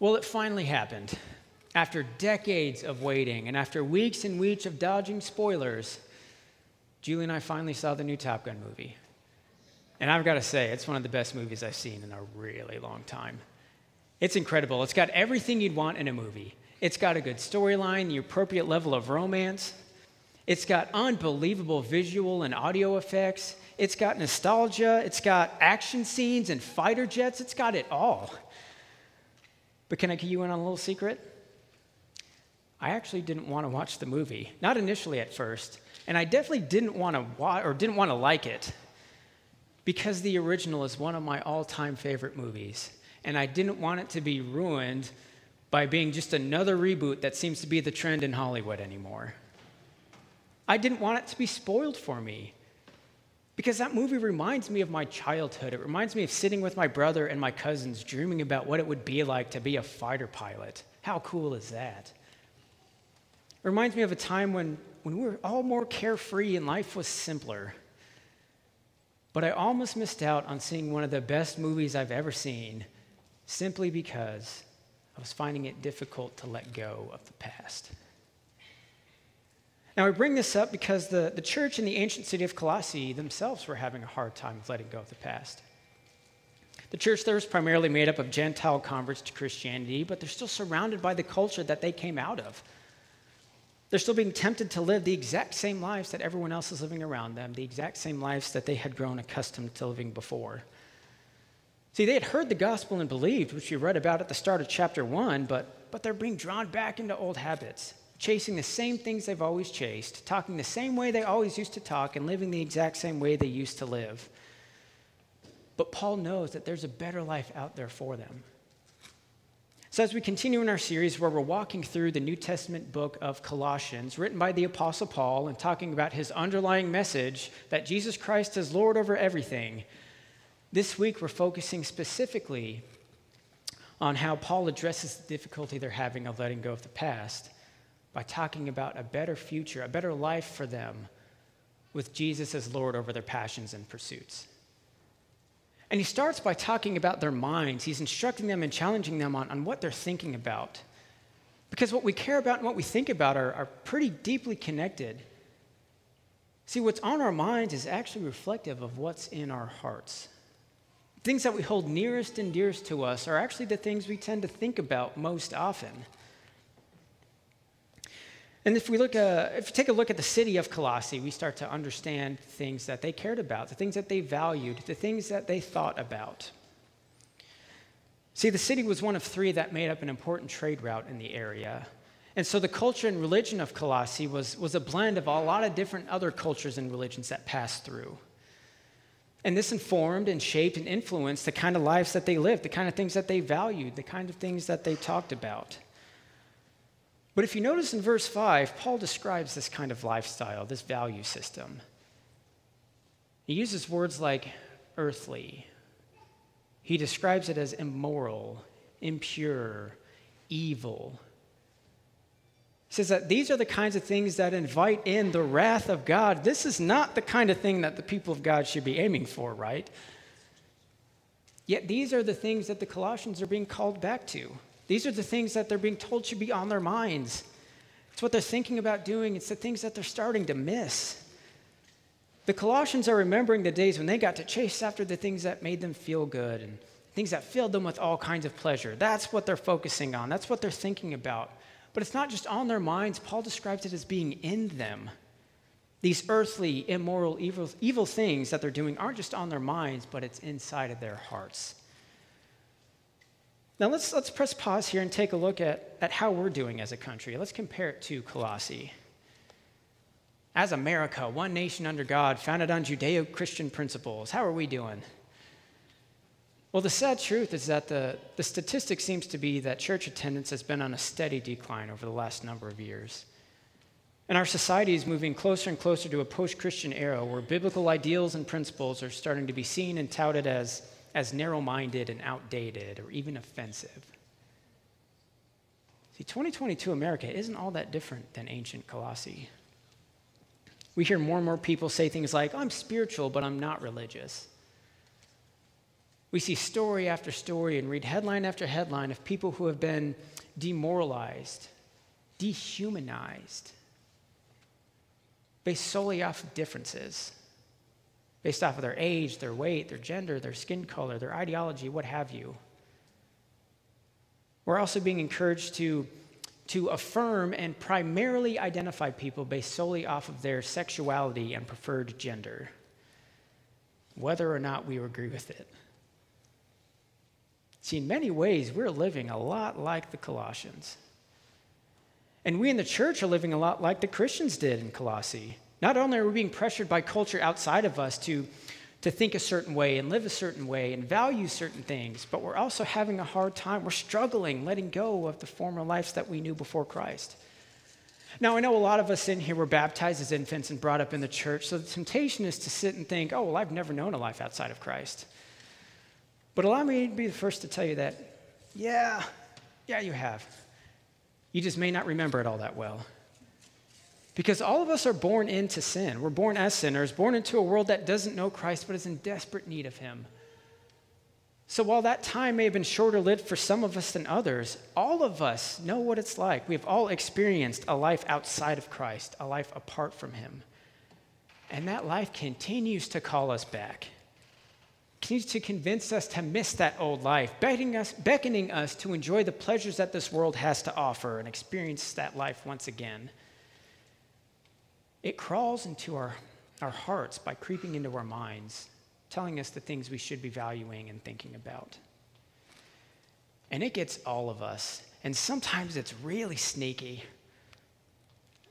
Well, it finally happened. After decades of waiting and after weeks and weeks of dodging spoilers, Julie and I finally saw the new Top Gun movie. And I've got to say, it's one of the best movies I've seen in a really long time. It's incredible. It's got everything you'd want in a movie. It's got a good storyline, the appropriate level of romance. It's got unbelievable visual and audio effects. It's got nostalgia. It's got action scenes and fighter jets. It's got it all. But can I give you in on a little secret? I actually didn't want to watch the movie. Not initially at first. And I definitely didn't want to watch or didn't want to like it because the original is one of my all-time favorite movies. And I didn't want it to be ruined by being just another reboot that seems to be the trend in Hollywood anymore. I didn't want it to be spoiled for me because that movie reminds me of my childhood. It reminds me of sitting with my brother and my cousins dreaming about what it would be like to be a fighter pilot. How cool is that? It reminds me of a time when, when we were all more carefree and life was simpler. But I almost missed out on seeing one of the best movies I've ever seen simply because I was finding it difficult to let go of the past. Now, I bring this up because the, the church in the ancient city of Colossae themselves were having a hard time of letting go of the past. The church there was primarily made up of Gentile converts to Christianity, but they're still surrounded by the culture that they came out of. They're still being tempted to live the exact same lives that everyone else is living around them, the exact same lives that they had grown accustomed to living before. See, they had heard the gospel and believed, which we read about at the start of chapter one, but, but they're being drawn back into old habits, chasing the same things they've always chased, talking the same way they always used to talk, and living the exact same way they used to live. But Paul knows that there's a better life out there for them. So, as we continue in our series where we're walking through the New Testament book of Colossians, written by the Apostle Paul, and talking about his underlying message that Jesus Christ is Lord over everything, this week we're focusing specifically on how Paul addresses the difficulty they're having of letting go of the past by talking about a better future, a better life for them with Jesus as Lord over their passions and pursuits. And he starts by talking about their minds. He's instructing them and challenging them on, on what they're thinking about. Because what we care about and what we think about are, are pretty deeply connected. See, what's on our minds is actually reflective of what's in our hearts. Things that we hold nearest and dearest to us are actually the things we tend to think about most often. And if we look, uh, if we take a look at the city of Colossae, we start to understand things that they cared about, the things that they valued, the things that they thought about. See, the city was one of three that made up an important trade route in the area. And so the culture and religion of Colossae was, was a blend of a lot of different other cultures and religions that passed through. And this informed and shaped and influenced the kind of lives that they lived, the kind of things that they valued, the kind of things that they talked about. But if you notice in verse 5, Paul describes this kind of lifestyle, this value system. He uses words like earthly. He describes it as immoral, impure, evil. He says that these are the kinds of things that invite in the wrath of God. This is not the kind of thing that the people of God should be aiming for, right? Yet these are the things that the Colossians are being called back to. These are the things that they're being told should be on their minds. It's what they're thinking about doing, it's the things that they're starting to miss. The Colossians are remembering the days when they got to chase after the things that made them feel good and things that filled them with all kinds of pleasure. That's what they're focusing on, that's what they're thinking about. But it's not just on their minds, Paul describes it as being in them. These earthly, immoral, evil, evil things that they're doing aren't just on their minds, but it's inside of their hearts. Now let's, let's press pause here and take a look at, at how we're doing as a country. Let's compare it to Colossae. As America, one nation under God, founded on Judeo Christian principles, how are we doing? Well, the sad truth is that the, the statistic seems to be that church attendance has been on a steady decline over the last number of years. And our society is moving closer and closer to a post Christian era where biblical ideals and principles are starting to be seen and touted as as narrow minded and outdated or even offensive. See, 2022 America isn't all that different than ancient Colossae. We hear more and more people say things like, I'm spiritual, but I'm not religious. We see story after story and read headline after headline of people who have been demoralized, dehumanized, based solely off of differences, based off of their age, their weight, their gender, their skin color, their ideology, what have you. We're also being encouraged to, to affirm and primarily identify people based solely off of their sexuality and preferred gender, whether or not we agree with it. See, in many ways, we're living a lot like the Colossians. And we in the church are living a lot like the Christians did in Colossae. Not only are we being pressured by culture outside of us to to think a certain way and live a certain way and value certain things, but we're also having a hard time. We're struggling letting go of the former lives that we knew before Christ. Now, I know a lot of us in here were baptized as infants and brought up in the church, so the temptation is to sit and think, oh, well, I've never known a life outside of Christ. But allow me to be the first to tell you that, yeah, yeah, you have. You just may not remember it all that well. Because all of us are born into sin. We're born as sinners, born into a world that doesn't know Christ but is in desperate need of Him. So while that time may have been shorter lived for some of us than others, all of us know what it's like. We've all experienced a life outside of Christ, a life apart from Him. And that life continues to call us back, continues to convince us to miss that old life, beckoning us, beckoning us to enjoy the pleasures that this world has to offer and experience that life once again. It crawls into our, our hearts by creeping into our minds, telling us the things we should be valuing and thinking about. And it gets all of us. And sometimes it's really sneaky.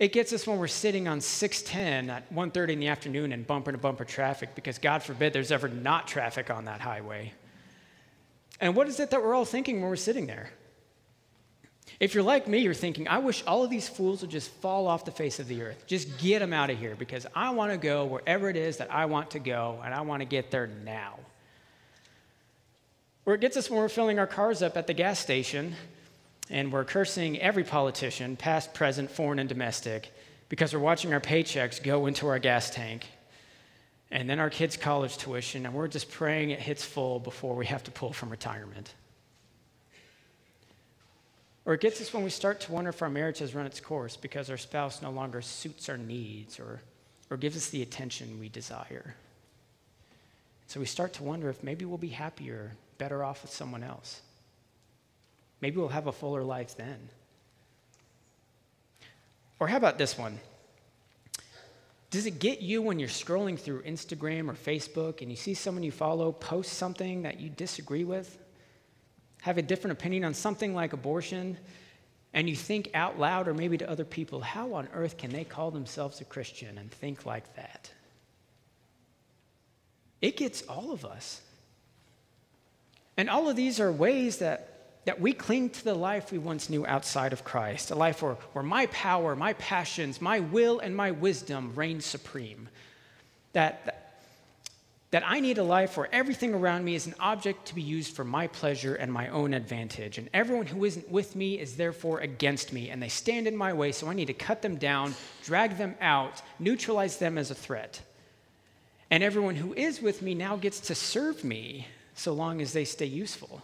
It gets us when we're sitting on 610 at 1.30 in the afternoon in bumper to bumper traffic because God forbid there's ever not traffic on that highway. And what is it that we're all thinking when we're sitting there? If you're like me, you're thinking, I wish all of these fools would just fall off the face of the earth. Just get them out of here because I want to go wherever it is that I want to go and I want to get there now. Or it gets us when we're filling our cars up at the gas station and we're cursing every politician, past, present, foreign, and domestic, because we're watching our paychecks go into our gas tank and then our kids' college tuition, and we're just praying it hits full before we have to pull from retirement. Or it gets us when we start to wonder if our marriage has run its course because our spouse no longer suits our needs or, or gives us the attention we desire. So we start to wonder if maybe we'll be happier, better off with someone else. Maybe we'll have a fuller life then. Or how about this one? Does it get you when you're scrolling through Instagram or Facebook and you see someone you follow post something that you disagree with? Have a different opinion on something like abortion, and you think out loud or maybe to other people, how on earth can they call themselves a Christian and think like that? It gets all of us. And all of these are ways that, that we cling to the life we once knew outside of Christ, a life where, where my power, my passions, my will, and my wisdom reign supreme. That, that I need a life where everything around me is an object to be used for my pleasure and my own advantage. And everyone who isn't with me is therefore against me, and they stand in my way, so I need to cut them down, drag them out, neutralize them as a threat. And everyone who is with me now gets to serve me so long as they stay useful.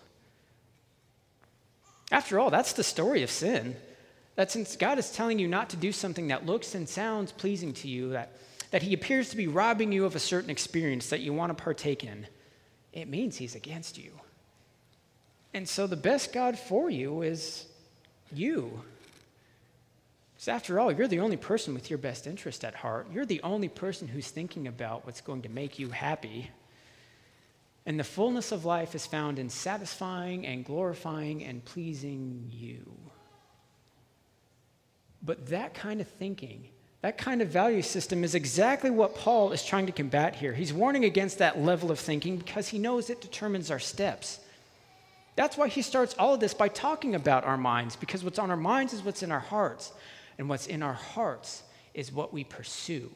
After all, that's the story of sin. That since God is telling you not to do something that looks and sounds pleasing to you, that that he appears to be robbing you of a certain experience that you want to partake in, it means he's against you. And so the best God for you is you. Because after all, you're the only person with your best interest at heart. You're the only person who's thinking about what's going to make you happy. And the fullness of life is found in satisfying and glorifying and pleasing you. But that kind of thinking that kind of value system is exactly what Paul is trying to combat here. He's warning against that level of thinking because he knows it determines our steps. That's why he starts all of this by talking about our minds, because what's on our minds is what's in our hearts, and what's in our hearts is what we pursue.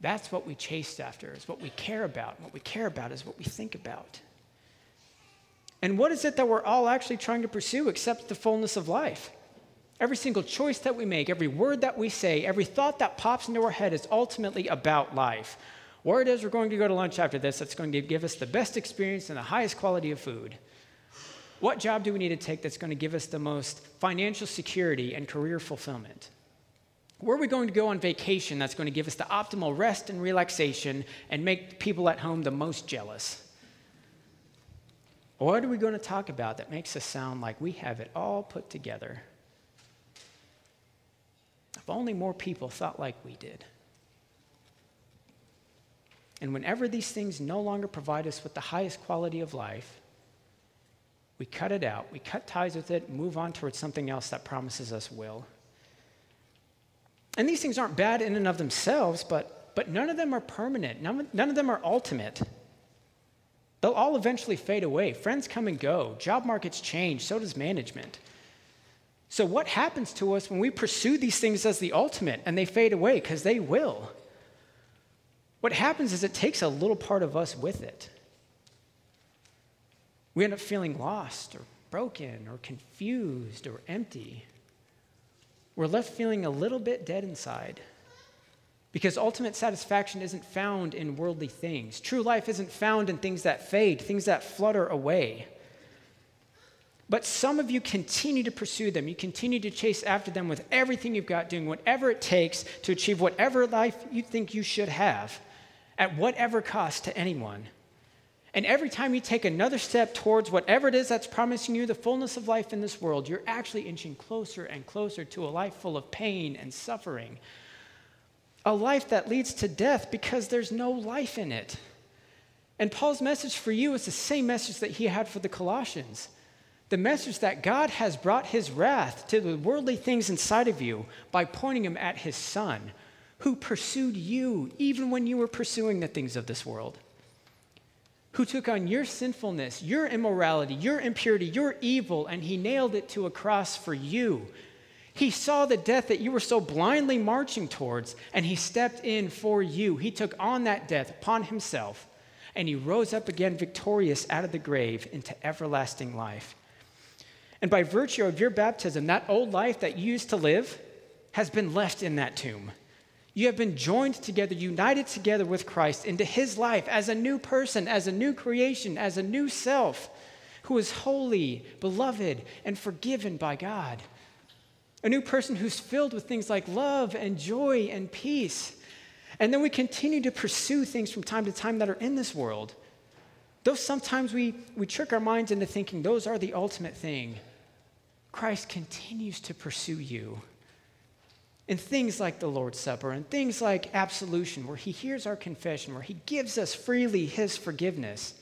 That's what we chase after, is what we care about. What we care about is what we think about. And what is it that we're all actually trying to pursue except the fullness of life? Every single choice that we make, every word that we say, every thought that pops into our head is ultimately about life. Where it is we're going to go to lunch after this that's going to give us the best experience and the highest quality of food. What job do we need to take that's going to give us the most financial security and career fulfillment? Where are we going to go on vacation that's going to give us the optimal rest and relaxation and make people at home the most jealous? What are we going to talk about that makes us sound like we have it all put together? If only more people thought like we did. And whenever these things no longer provide us with the highest quality of life, we cut it out, we cut ties with it, move on towards something else that promises us will. And these things aren't bad in and of themselves, but, but none of them are permanent, none, none of them are ultimate. They'll all eventually fade away. Friends come and go, job markets change, so does management. So, what happens to us when we pursue these things as the ultimate and they fade away? Because they will. What happens is it takes a little part of us with it. We end up feeling lost or broken or confused or empty. We're left feeling a little bit dead inside. Because ultimate satisfaction isn't found in worldly things. True life isn't found in things that fade, things that flutter away. But some of you continue to pursue them. You continue to chase after them with everything you've got, doing whatever it takes to achieve whatever life you think you should have, at whatever cost to anyone. And every time you take another step towards whatever it is that's promising you the fullness of life in this world, you're actually inching closer and closer to a life full of pain and suffering. A life that leads to death because there's no life in it. And Paul's message for you is the same message that he had for the Colossians the message that God has brought his wrath to the worldly things inside of you by pointing them at his son, who pursued you even when you were pursuing the things of this world who took on your sinfulness, your immorality, your impurity, your evil, and he nailed it to a cross for you. He saw the death that you were so blindly marching towards, and he stepped in for you. He took on that death upon himself, and he rose up again victorious out of the grave into everlasting life. And by virtue of your baptism, that old life that you used to live has been left in that tomb. You have been joined together, united together with Christ into his life as a new person, as a new creation, as a new self who is holy, beloved, and forgiven by God. A new person who's filled with things like love and joy and peace. And then we continue to pursue things from time to time that are in this world. Though sometimes we, we trick our minds into thinking those are the ultimate thing, Christ continues to pursue you in things like the Lord's Supper and things like absolution, where He hears our confession, where He gives us freely His forgiveness.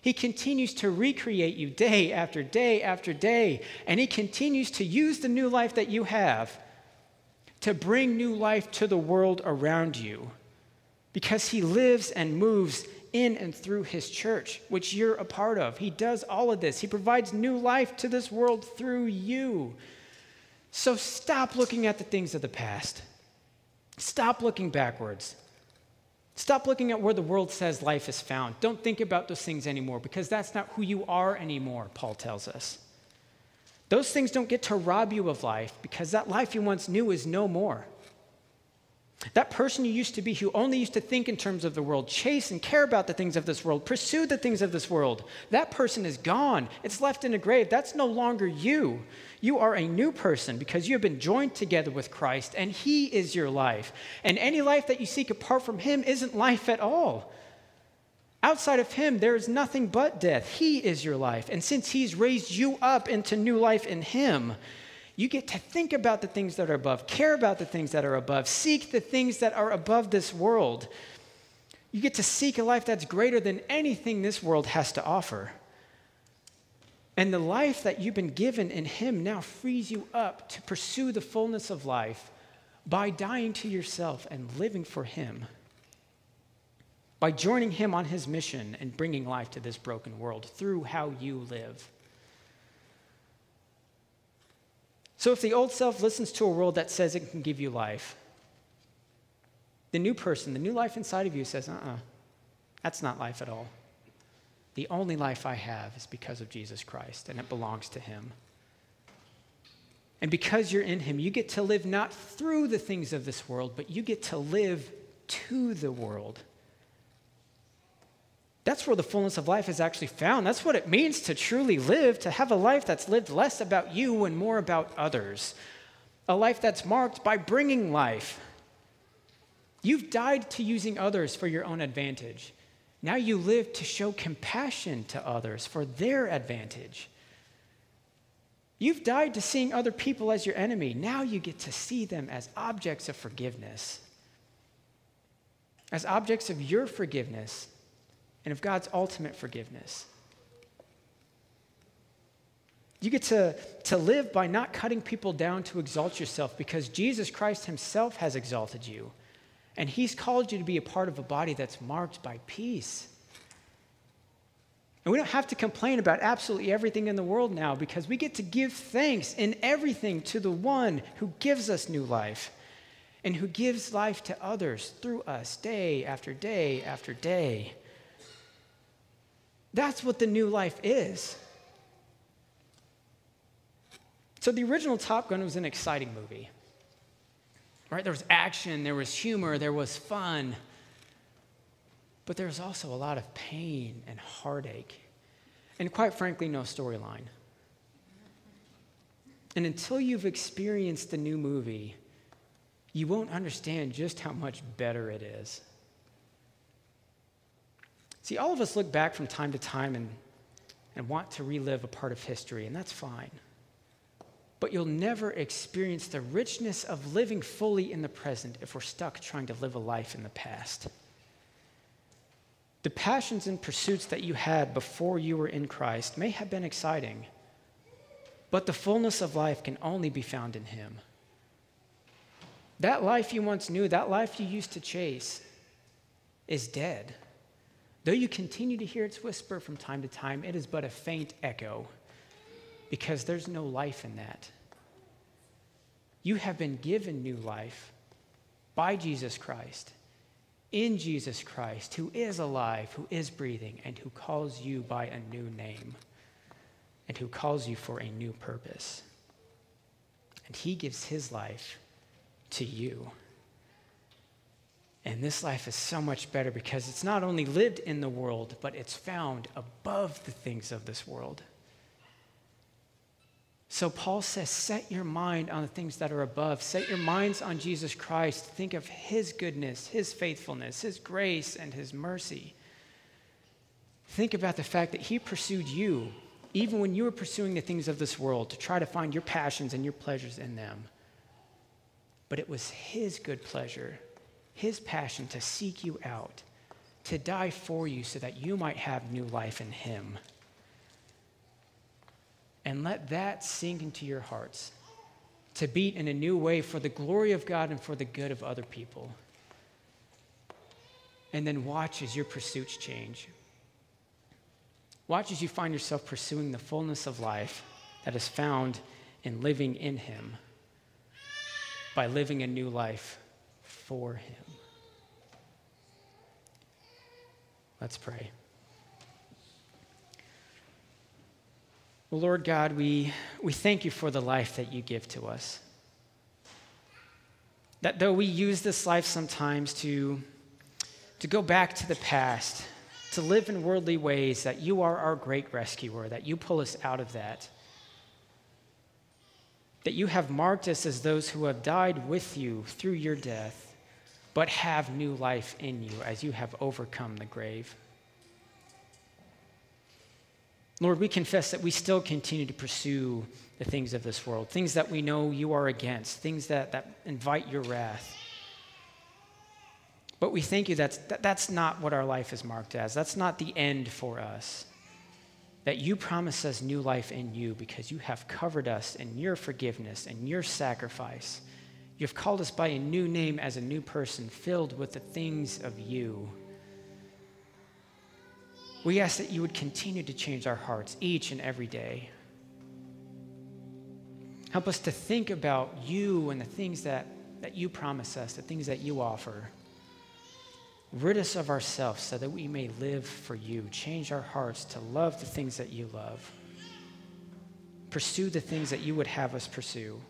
He continues to recreate you day after day after day, and He continues to use the new life that you have to bring new life to the world around you because He lives and moves in and through His church, which you're a part of. He does all of this, He provides new life to this world through you. So stop looking at the things of the past. Stop looking backwards. Stop looking at where the world says life is found. Don't think about those things anymore because that's not who you are anymore, Paul tells us. Those things don't get to rob you of life because that life you once knew is no more. That person you used to be who only used to think in terms of the world, chase and care about the things of this world, pursue the things of this world, that person is gone. It's left in a grave. That's no longer you. You are a new person because you have been joined together with Christ, and He is your life. And any life that you seek apart from Him isn't life at all. Outside of Him, there is nothing but death. He is your life. And since He's raised you up into new life in Him, you get to think about the things that are above, care about the things that are above, seek the things that are above this world. You get to seek a life that's greater than anything this world has to offer. And the life that you've been given in Him now frees you up to pursue the fullness of life by dying to yourself and living for Him. By joining Him on His mission and bringing life to this broken world through how you live. So if the old self listens to a world that says it can give you life, the new person, the new life inside of you says, uh uh-uh, uh, that's not life at all. The only life I have is because of Jesus Christ, and it belongs to Him. And because you're in Him, you get to live not through the things of this world, but you get to live to the world That's where the fullness of life is actually found. That's what it means to truly live, to have a life that's lived less about you and more about others. A life that's marked by bringing life. You've died to using others for your own advantage. Now you live to show compassion to others for their advantage. You've died to seeing other people as your enemy. Now you get to see them as objects of forgiveness, as objects of your forgiveness and of God's ultimate forgiveness. You get to, to live by not cutting people down to exalt yourself because Jesus Christ Himself has exalted you. And He's called you to be a part of a body that's marked by peace. And we don't have to complain about absolutely everything in the world now because we get to give thanks in everything to the one who gives us new life and who gives life to others through us day after day after day. That's what the new life is. So, the original Top Gun was an exciting movie right? There was action, there was humor, there was fun. But there was also a lot of pain and heartache, and quite frankly, no storyline. And until you've experienced the new movie, you won't understand just how much better it is. See, all of us look back from time to time and, and want to relive a part of history, and that's fine but you'll never experience the richness of living fully in the present if we're stuck trying to live a life in the past. The passions and pursuits that you had before you were in Christ may have been exciting, but the fullness of life can only be found in Him. That life you once knew, that life you used to chase, is dead. Though you continue to hear its whisper from time to time, it is but a faint echo because there's no life in that. You have been given new life by Jesus Christ, in Jesus Christ, who is alive, who is breathing, and who calls you by a new name, and who calls you for a new purpose. And he gives his life to you. And this life is so much better because it's not only lived in the world, but it's found above the things of this world. So Paul says, set your mind on the things that are above. Set your minds on Jesus Christ. Think of his goodness, his faithfulness, his grace, and his mercy. Think about the fact that he pursued you, even when you were pursuing the things of this world, to try to find your passions and your pleasures in them. But it was his good pleasure, his passion to seek you out, to die for you so that you might have new life in him and let that sink into your hearts to beat in a new way for the glory of God and for the good of other people. And then watch as your pursuits change. Watch as you find yourself pursuing the fullness of life that is found in living in Him by living a new life for Him. Let's pray. Well, Lord God, we, we thank you for the life that you give to us. That though we use this life sometimes to, to go back to the past, to live in worldly ways, that you are our great rescuer, that you pull us out of that. That you have marked us as those who have died with you through your death, but have new life in you as you have overcome the grave. Lord, we confess that we still continue to pursue the things of this world, things that we know you are against, things that, that invite your wrath. But we thank you that's, that that's not what our life is marked as. That's not the end for us. That you promise us new life in you because you have covered us in your forgiveness and your sacrifice. You have called us by a new name as a new person filled with the things of you. We ask that you would continue to change our hearts each and every day. Help us to think about you and the things that, that you promise us, the things that you offer. Rid us of ourselves so that we may live for you. Change our hearts to love the things that you love. Pursue the things that you would have us pursue.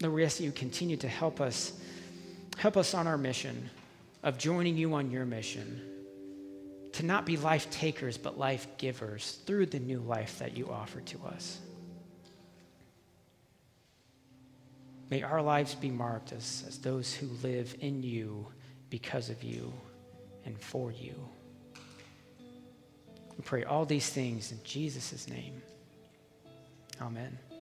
Lord, we ask that you continue to help us, help us on our mission of joining you on your mission to not be life takers, but life givers through the new life that you offer to us. May our lives be marked as, as those who live in you because of you and for you. We pray all these things in Jesus' name. Amen.